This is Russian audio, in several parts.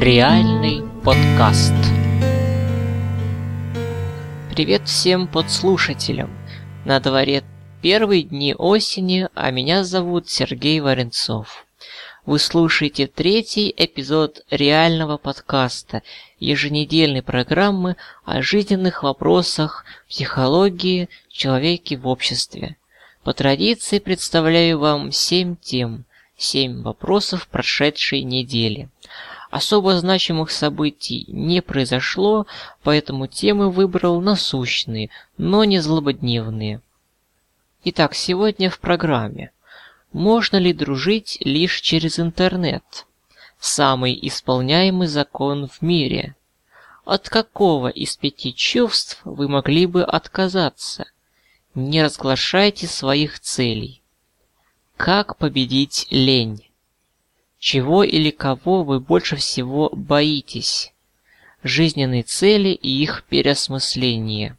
Реальный подкаст. Привет всем подслушателям. На дворе первые дни осени, а меня зовут Сергей Варенцов. Вы слушаете третий эпизод реального подкаста, еженедельной программы о жизненных вопросах психологии, человеке в обществе. По традиции представляю вам семь тем, семь вопросов прошедшей недели. Особо значимых событий не произошло, поэтому темы выбрал насущные, но не злободневные. Итак, сегодня в программе. Можно ли дружить лишь через интернет? Самый исполняемый закон в мире. От какого из пяти чувств вы могли бы отказаться? Не разглашайте своих целей. Как победить лень? Чего или кого вы больше всего боитесь? Жизненные цели и их переосмысление.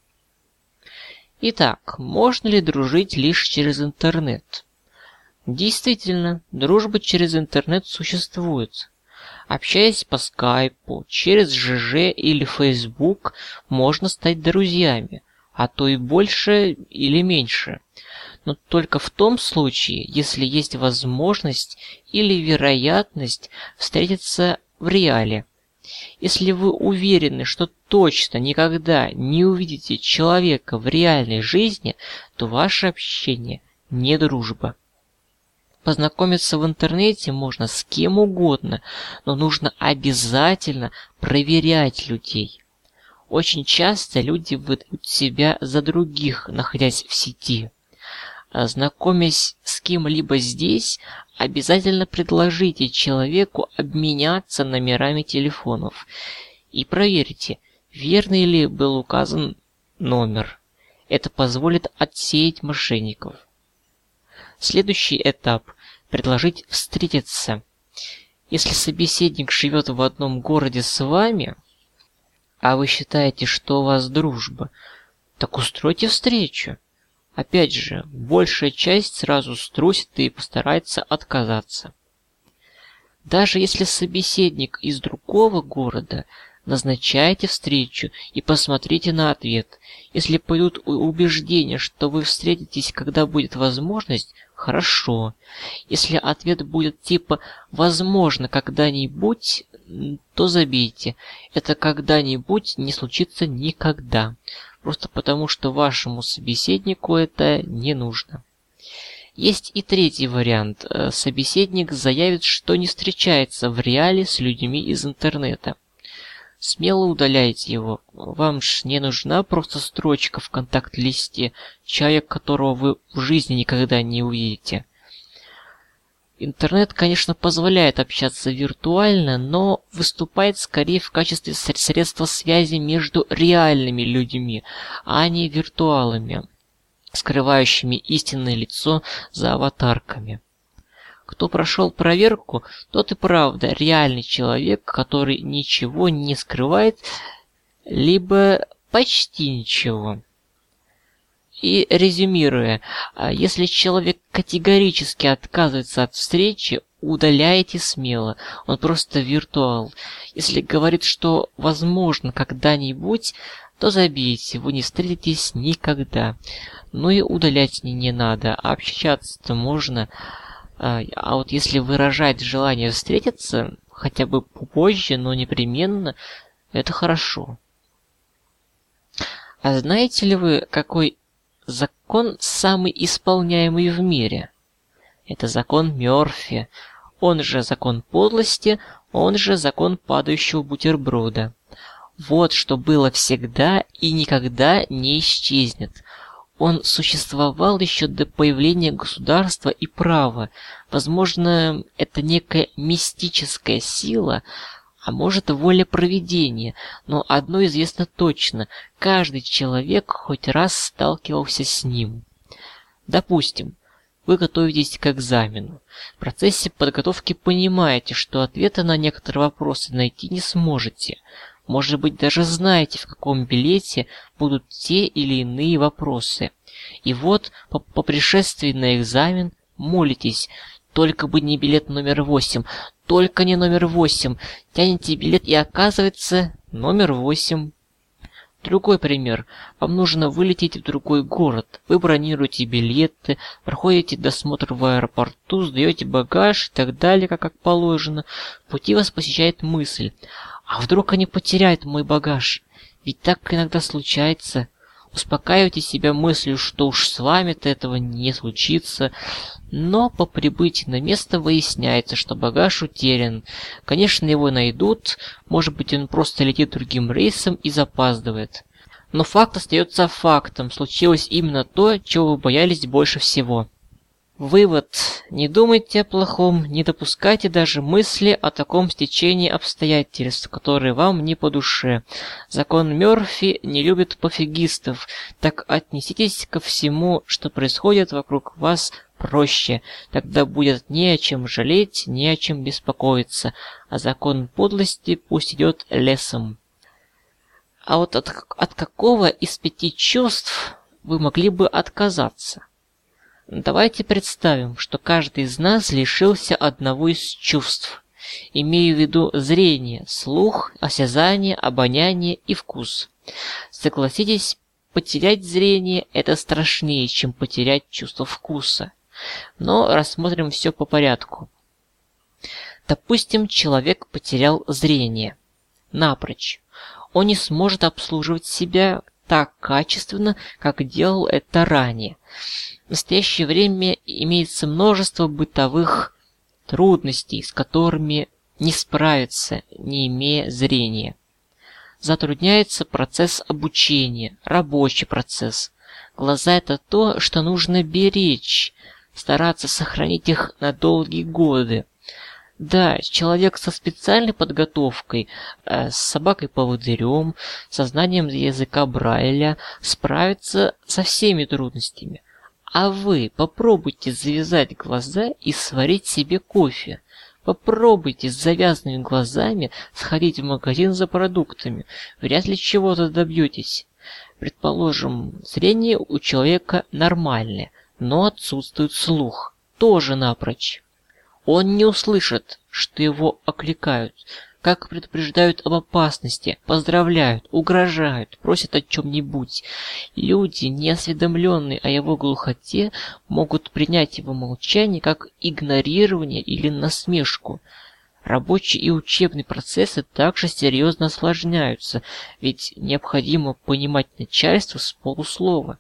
Итак, можно ли дружить лишь через интернет? Действительно, дружба через интернет существует. Общаясь по скайпу, через ЖЖ или Facebook, можно стать друзьями, а то и больше или меньше – но только в том случае, если есть возможность или вероятность встретиться в реале. Если вы уверены, что точно никогда не увидите человека в реальной жизни, то ваше общение не дружба. Познакомиться в интернете можно с кем угодно, но нужно обязательно проверять людей. Очень часто люди выдают себя за других, находясь в сети. Знакомясь с кем-либо здесь, обязательно предложите человеку обменяться номерами телефонов и проверьте, верный ли был указан номер. Это позволит отсеять мошенников. Следующий этап – предложить встретиться. Если собеседник живет в одном городе с вами, а вы считаете, что у вас дружба, так устройте встречу. Опять же, большая часть сразу струсит и постарается отказаться. Даже если собеседник из другого города, назначайте встречу и посмотрите на ответ. Если пойдут убеждения, что вы встретитесь, когда будет возможность, хорошо. Если ответ будет типа «возможно когда-нибудь», то забейте. Это когда-нибудь не случится никогда просто потому, что вашему собеседнику это не нужно. Есть и третий вариант. Э, собеседник заявит, что не встречается в реале с людьми из интернета. Смело удаляйте его. Вам ж не нужна просто строчка в контакт-листе, человек, которого вы в жизни никогда не увидите. Интернет, конечно, позволяет общаться виртуально, но выступает скорее в качестве средства связи между реальными людьми, а не виртуалами, скрывающими истинное лицо за аватарками. Кто прошел проверку, тот и правда реальный человек, который ничего не скрывает, либо почти ничего. И резюмируя, а, если человек категорически отказывается от встречи, удаляйте смело, он просто виртуал. Если говорит, что возможно когда-нибудь, то забейте, вы не встретитесь никогда. Ну и удалять не, не надо, общаться-то можно. А, а вот если выражать желание встретиться, хотя бы позже, но непременно, это хорошо. А знаете ли вы, какой закон самый исполняемый в мире. Это закон Мёрфи, он же закон подлости, он же закон падающего бутерброда. Вот что было всегда и никогда не исчезнет. Он существовал еще до появления государства и права. Возможно, это некая мистическая сила, а может воля проведения, но одно известно точно – каждый человек хоть раз сталкивался с ним. Допустим, вы готовитесь к экзамену. В процессе подготовки понимаете, что ответа на некоторые вопросы найти не сможете. Может быть, даже знаете, в каком билете будут те или иные вопросы. И вот, по, по пришествии на экзамен, молитесь, только бы не билет номер восемь, только не номер восемь. Тянете билет и оказывается номер восемь. Другой пример. Вам нужно вылететь в другой город. Вы бронируете билеты, проходите досмотр в аэропорту, сдаете багаж и так далее, как, как положено. В пути вас посещает мысль. А вдруг они потеряют мой багаж? Ведь так иногда случается. Успокаивайте себя мыслью, что уж с вами-то этого не случится. Но по прибытии на место выясняется, что багаж утерян. Конечно, его найдут, может быть, он просто летит другим рейсом и запаздывает. Но факт остается фактом, случилось именно то, чего вы боялись больше всего. Вывод. Не думайте о плохом, не допускайте даже мысли о таком стечении обстоятельств, которые вам не по душе. Закон Мёрфи не любит пофигистов, так отнеситесь ко всему, что происходит вокруг вас проще. Тогда будет не о чем жалеть, не о чем беспокоиться, а закон подлости пусть идет лесом. А вот от, от какого из пяти чувств вы могли бы отказаться? Давайте представим, что каждый из нас лишился одного из чувств. Имею в виду зрение, слух, осязание, обоняние и вкус. Согласитесь, потерять зрение – это страшнее, чем потерять чувство вкуса. Но рассмотрим все по порядку. Допустим, человек потерял зрение. Напрочь. Он не сможет обслуживать себя так качественно, как делал это ранее. В настоящее время имеется множество бытовых трудностей, с которыми не справиться, не имея зрения. Затрудняется процесс обучения, рабочий процесс. Глаза – это то, что нужно беречь, стараться сохранить их на долгие годы. Да, человек со специальной подготовкой, э, с собакой-поводырем, со знанием языка Брайля справится со всеми трудностями. А вы попробуйте завязать глаза и сварить себе кофе. Попробуйте с завязанными глазами сходить в магазин за продуктами. Вряд ли чего-то добьетесь. Предположим, зрение у человека нормальное, но отсутствует слух. Тоже напрочь. Он не услышит, что его окликают, как предупреждают об опасности, поздравляют, угрожают, просят о чем-нибудь. Люди, неосведомленные о его глухоте, могут принять его молчание как игнорирование или насмешку. Рабочий и учебный процессы также серьезно осложняются, ведь необходимо понимать начальство с полуслова.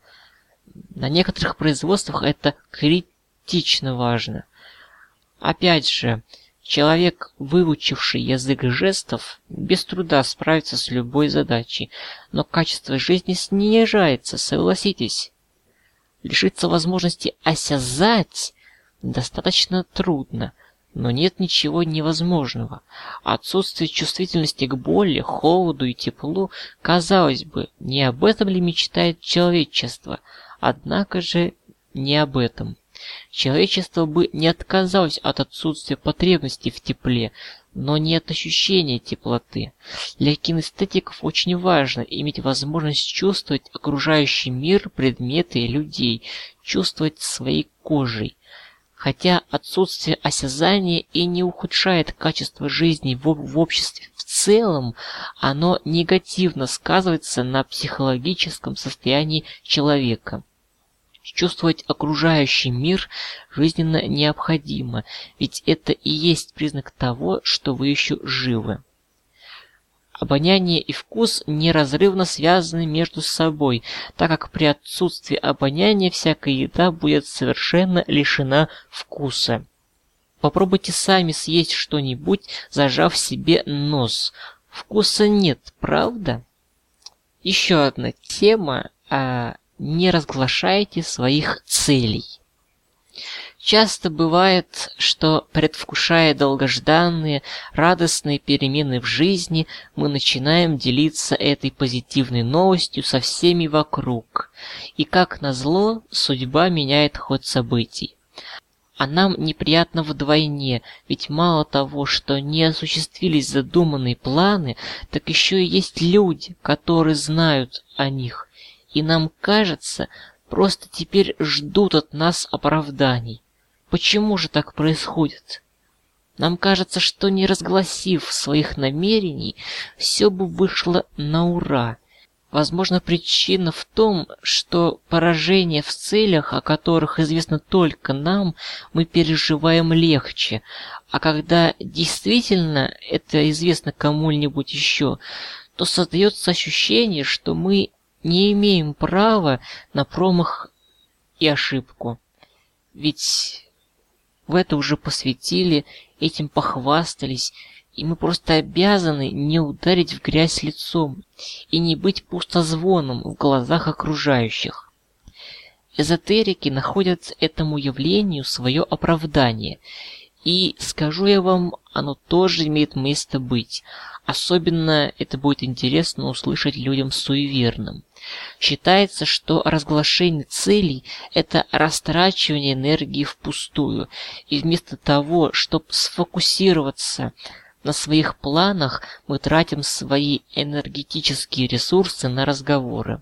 На некоторых производствах это критично важно. Опять же, человек, выучивший язык жестов, без труда справится с любой задачей, но качество жизни снижается, согласитесь. Лишиться возможности осязать достаточно трудно, но нет ничего невозможного. Отсутствие чувствительности к боли, холоду и теплу, казалось бы, не об этом ли мечтает человечество, однако же не об этом. Человечество бы не отказалось от отсутствия потребности в тепле, но не от ощущения теплоты. Для кинестетиков очень важно иметь возможность чувствовать окружающий мир, предметы и людей, чувствовать своей кожей. Хотя отсутствие осязания и не ухудшает качество жизни в, в обществе в целом, оно негативно сказывается на психологическом состоянии человека. Чувствовать окружающий мир жизненно необходимо, ведь это и есть признак того, что вы еще живы. Обоняние и вкус неразрывно связаны между собой, так как при отсутствии обоняния всякая еда будет совершенно лишена вкуса. Попробуйте сами съесть что-нибудь, зажав себе нос. Вкуса нет, правда? Еще одна тема, а не разглашайте своих целей. Часто бывает, что, предвкушая долгожданные, радостные перемены в жизни, мы начинаем делиться этой позитивной новостью со всеми вокруг. И как назло, судьба меняет ход событий. А нам неприятно вдвойне, ведь мало того, что не осуществились задуманные планы, так еще и есть люди, которые знают о них. И нам кажется, просто теперь ждут от нас оправданий. Почему же так происходит? Нам кажется, что не разгласив своих намерений, все бы вышло на ура. Возможно, причина в том, что поражение в целях, о которых известно только нам, мы переживаем легче, а когда действительно это известно кому-нибудь еще, то создается ощущение, что мы не имеем права на промах и ошибку. Ведь в это уже посвятили, этим похвастались, и мы просто обязаны не ударить в грязь лицом и не быть пустозвоном в глазах окружающих. Эзотерики находят этому явлению свое оправдание, и, скажу я вам, оно тоже имеет место быть. Особенно это будет интересно услышать людям суеверным. Считается, что разглашение целей – это растрачивание энергии впустую, и вместо того, чтобы сфокусироваться на своих планах мы тратим свои энергетические ресурсы на разговоры.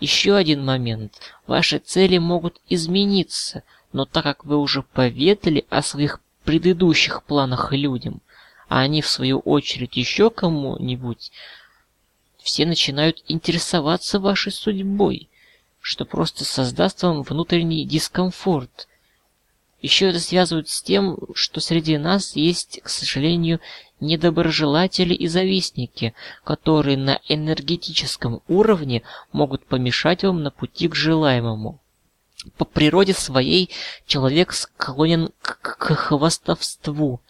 Еще один момент. Ваши цели могут измениться, но так как вы уже поведали о своих предыдущих планах людям, а они в свою очередь еще кому-нибудь, все начинают интересоваться вашей судьбой, что просто создаст вам внутренний дискомфорт – еще это связывают с тем, что среди нас есть, к сожалению, недоброжелатели и завистники, которые на энергетическом уровне могут помешать вам на пути к желаемому. По природе своей человек склонен к, к хвастовству,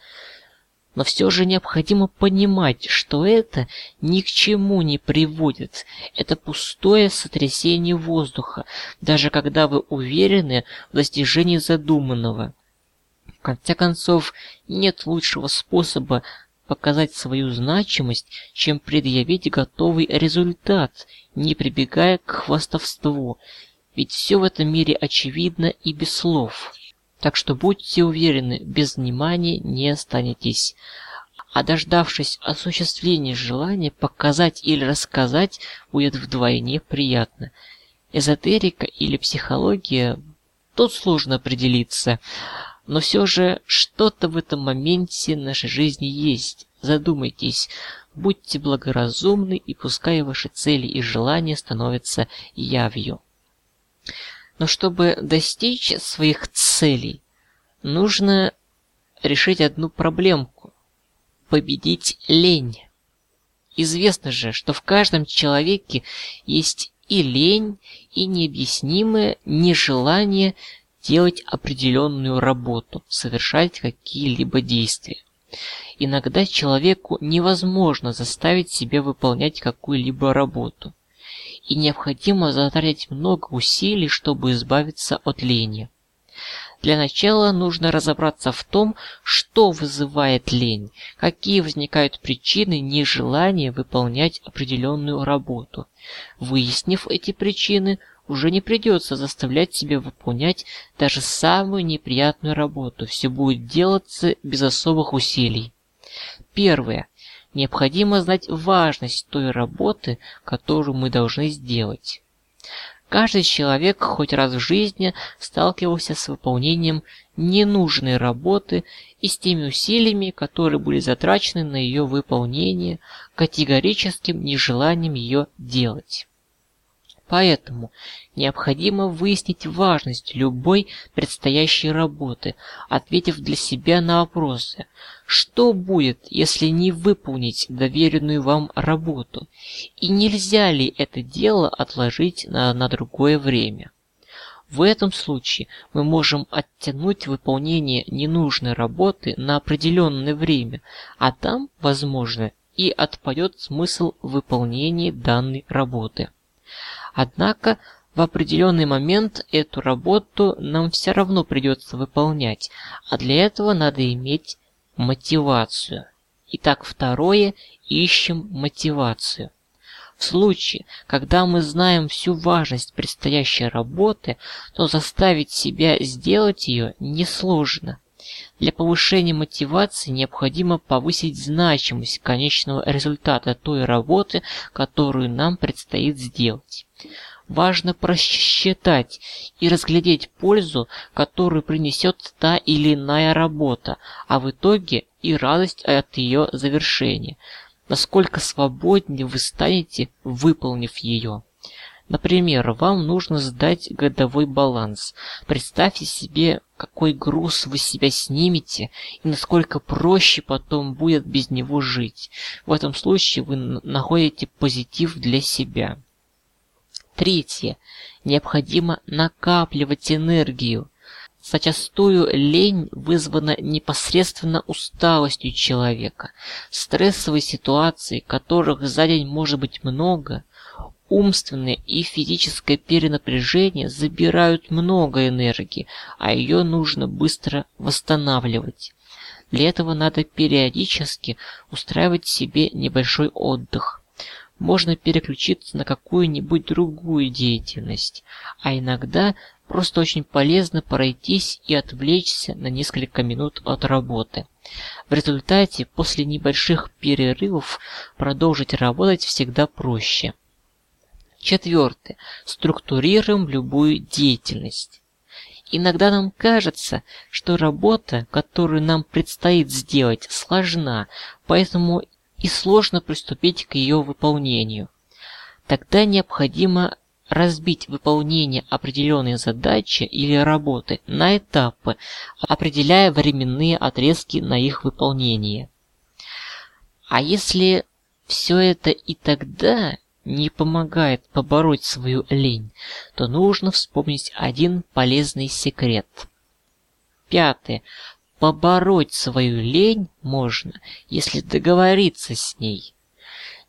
но все же необходимо понимать, что это ни к чему не приводит. Это пустое сотрясение воздуха, даже когда вы уверены в достижении задуманного. В конце концов, нет лучшего способа показать свою значимость, чем предъявить готовый результат, не прибегая к хвастовству. Ведь все в этом мире очевидно и без слов. Так что будьте уверены, без внимания не останетесь. А дождавшись осуществления желания показать или рассказать, будет вдвойне приятно. Эзотерика или психология, тут сложно определиться. Но все же что-то в этом моменте нашей жизни есть. Задумайтесь, будьте благоразумны, и пускай ваши цели и желания становятся явью. Но чтобы достичь своих целей, нужно решить одну проблемку – победить лень. Известно же, что в каждом человеке есть и лень, и необъяснимое нежелание делать определенную работу, совершать какие-либо действия. Иногда человеку невозможно заставить себя выполнять какую-либо работу – и необходимо затратить много усилий, чтобы избавиться от лени. Для начала нужно разобраться в том, что вызывает лень, какие возникают причины нежелания выполнять определенную работу. Выяснив эти причины, уже не придется заставлять себя выполнять даже самую неприятную работу, все будет делаться без особых усилий. Первое. Необходимо знать важность той работы, которую мы должны сделать. Каждый человек хоть раз в жизни сталкивался с выполнением ненужной работы и с теми усилиями, которые были затрачены на ее выполнение, категорическим нежеланием ее делать. Поэтому необходимо выяснить важность любой предстоящей работы, ответив для себя на вопросы, что будет, если не выполнить доверенную вам работу, и нельзя ли это дело отложить на, на другое время. В этом случае мы можем оттянуть выполнение ненужной работы на определенное время, а там, возможно, и отпадет смысл выполнения данной работы. Однако в определенный момент эту работу нам все равно придется выполнять, а для этого надо иметь мотивацию. Итак, второе, ищем мотивацию. В случае, когда мы знаем всю важность предстоящей работы, то заставить себя сделать ее несложно. Для повышения мотивации необходимо повысить значимость конечного результата той работы, которую нам предстоит сделать. Важно просчитать и разглядеть пользу, которую принесет та или иная работа, а в итоге и радость от ее завершения. Насколько свободнее вы станете, выполнив ее. Например, вам нужно сдать годовой баланс. Представьте себе, какой груз вы себя снимете и насколько проще потом будет без него жить. В этом случае вы находите позитив для себя. Третье. Необходимо накапливать энергию. Зачастую лень вызвана непосредственно усталостью человека. Стрессовые ситуации, которых за день может быть много, умственное и физическое перенапряжение забирают много энергии, а ее нужно быстро восстанавливать. Для этого надо периодически устраивать себе небольшой отдых можно переключиться на какую-нибудь другую деятельность, а иногда просто очень полезно пройтись и отвлечься на несколько минут от работы. В результате, после небольших перерывов, продолжить работать всегда проще. Четвертое. Структурируем любую деятельность. Иногда нам кажется, что работа, которую нам предстоит сделать, сложна, поэтому и сложно приступить к ее выполнению. Тогда необходимо разбить выполнение определенной задачи или работы на этапы, определяя временные отрезки на их выполнение. А если все это и тогда не помогает побороть свою лень, то нужно вспомнить один полезный секрет. Пятое. Побороть свою лень можно, если договориться с ней.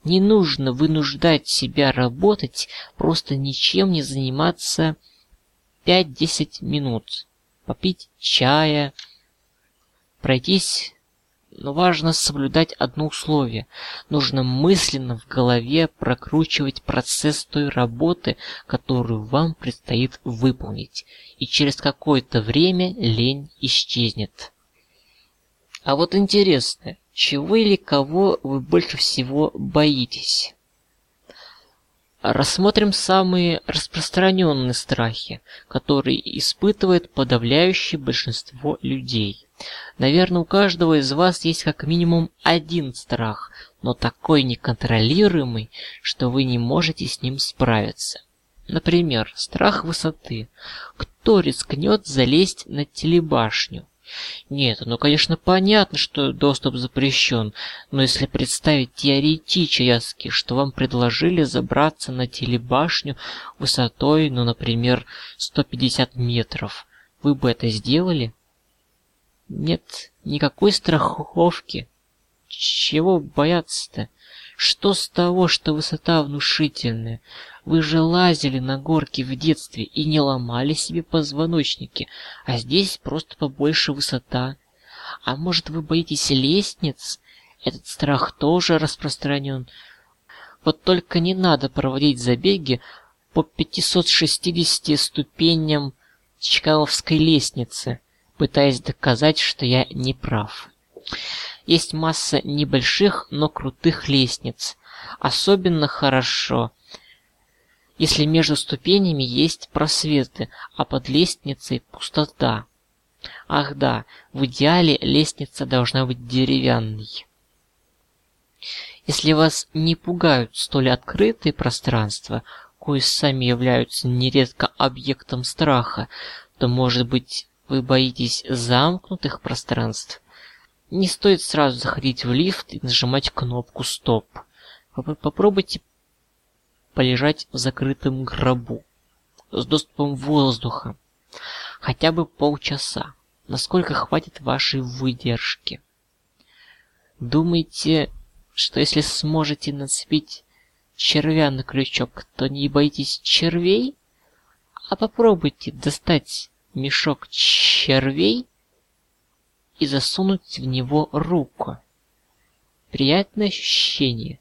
Не нужно вынуждать себя работать, просто ничем не заниматься 5-10 минут. Попить чая, пройтись но важно соблюдать одно условие. Нужно мысленно в голове прокручивать процесс той работы, которую вам предстоит выполнить, и через какое-то время лень исчезнет. А вот интересно, чего или кого вы больше всего боитесь? Рассмотрим самые распространенные страхи, которые испытывает подавляющее большинство людей. Наверное, у каждого из вас есть как минимум один страх, но такой неконтролируемый, что вы не можете с ним справиться. Например, страх высоты. Кто рискнет залезть на телебашню? Нет, ну конечно понятно, что доступ запрещен, но если представить теоретически, что вам предложили забраться на телебашню высотой, ну, например, 150 метров, вы бы это сделали? Нет никакой страховки. Чего бояться-то? Что с того, что высота внушительная? Вы же лазили на горки в детстве и не ломали себе позвоночники, а здесь просто побольше высота. А может, вы боитесь лестниц? Этот страх тоже распространен. Вот только не надо проводить забеги по 560 ступеням Чкаловской лестницы, пытаясь доказать, что я не прав. Есть масса небольших, но крутых лестниц. Особенно хорошо, если между ступенями есть просветы, а под лестницей пустота. Ах да, в идеале лестница должна быть деревянной. Если вас не пугают столь открытые пространства, кои сами являются нередко объектом страха, то, может быть, вы боитесь замкнутых пространств? Не стоит сразу заходить в лифт и нажимать кнопку «Стоп». Попробуйте полежать в закрытом гробу с доступом воздуха хотя бы полчаса, насколько хватит вашей выдержки. Думаете, что если сможете нацепить червя на крючок, то не боитесь червей? А попробуйте достать мешок червей и засунуть в него руку. Приятное ощущение.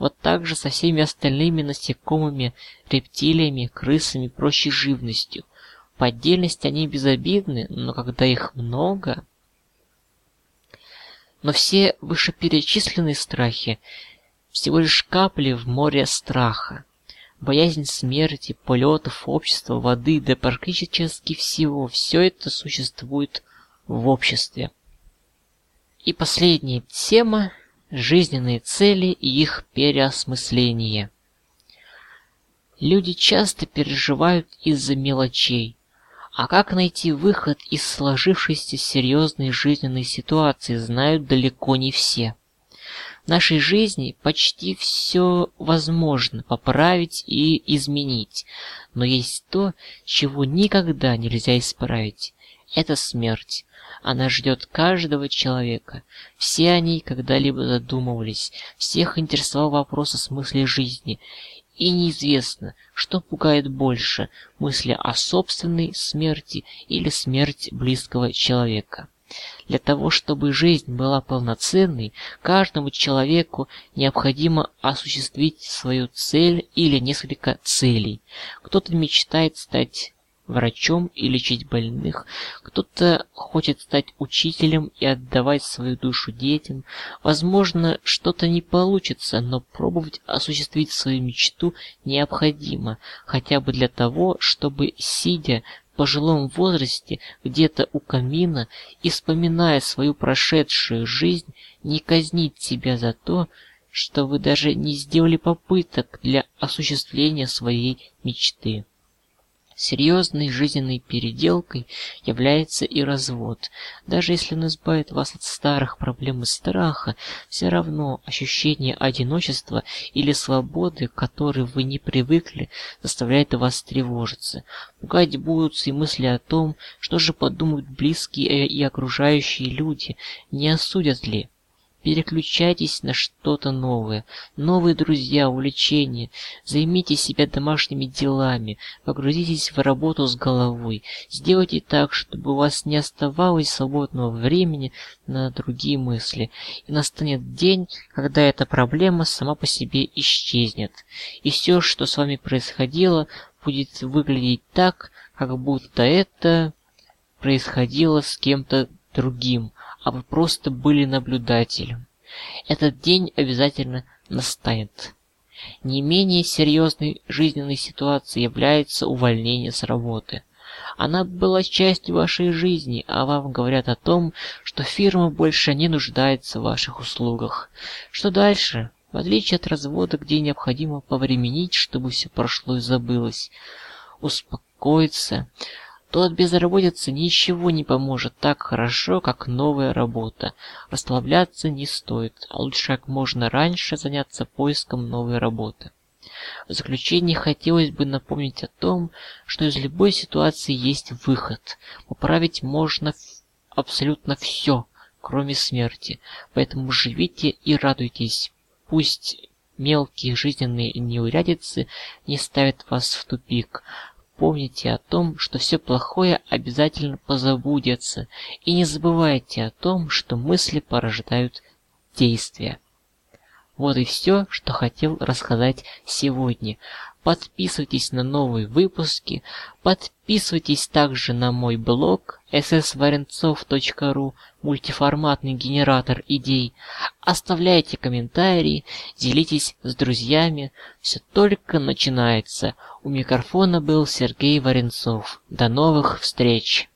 Вот так же со всеми остальными насекомыми, рептилиями, крысами, прочей живностью. По отдельности они безобидны, но когда их много... Но все вышеперечисленные страхи всего лишь капли в море страха. Боязнь смерти, полетов, общества, воды, да практически всего. Все это существует в обществе. И последняя тема – жизненные цели и их переосмысление. Люди часто переживают из-за мелочей. А как найти выход из сложившейся серьезной жизненной ситуации, знают далеко не все. В нашей жизни почти все возможно поправить и изменить, но есть то, чего никогда нельзя исправить. Это смерть. Она ждет каждого человека. Все о ней когда-либо задумывались, всех интересовал вопрос о смысле жизни. И неизвестно, что пугает больше, мысли о собственной смерти или смерть близкого человека. Для того, чтобы жизнь была полноценной, каждому человеку необходимо осуществить свою цель или несколько целей. Кто-то мечтает стать врачом и лечить больных, кто-то хочет стать учителем и отдавать свою душу детям. Возможно, что-то не получится, но пробовать осуществить свою мечту необходимо, хотя бы для того, чтобы, сидя в пожилом возрасте где-то у камина и вспоминая свою прошедшую жизнь, не казнить себя за то, что вы даже не сделали попыток для осуществления своей мечты. Серьезной жизненной переделкой является и развод. Даже если он избавит вас от старых проблем и страха, все равно ощущение одиночества или свободы, к которой вы не привыкли, заставляет вас тревожиться. Пугать будут и мысли о том, что же подумают близкие и окружающие люди, не осудят ли. Переключайтесь на что-то новое, новые друзья, увлечения. Займите себя домашними делами, погрузитесь в работу с головой. Сделайте так, чтобы у вас не оставалось свободного времени на другие мысли. И настанет день, когда эта проблема сама по себе исчезнет. И все, что с вами происходило, будет выглядеть так, как будто это происходило с кем-то другим а вы просто были наблюдателем. Этот день обязательно настанет. Не менее серьезной жизненной ситуацией является увольнение с работы. Она была частью вашей жизни, а вам говорят о том, что фирма больше не нуждается в ваших услугах. Что дальше? В отличие от развода, где необходимо повременить, чтобы все прошло и забылось, успокоиться, то от безработицы ничего не поможет так хорошо, как новая работа. Расслабляться не стоит, а лучше как можно раньше заняться поиском новой работы. В заключение хотелось бы напомнить о том, что из любой ситуации есть выход. Поправить можно абсолютно все, кроме смерти. Поэтому живите и радуйтесь. Пусть мелкие жизненные неурядицы не ставят вас в тупик, Помните о том, что все плохое обязательно позабудется, и не забывайте о том, что мысли порождают действия. Вот и все, что хотел рассказать сегодня. Подписывайтесь на новые выпуски, подписывайтесь также на мой блог ssvarenцов.ru, мультиформатный генератор идей. Оставляйте комментарии, делитесь с друзьями. Все только начинается. У микрофона был Сергей Варенцов. До новых встреч!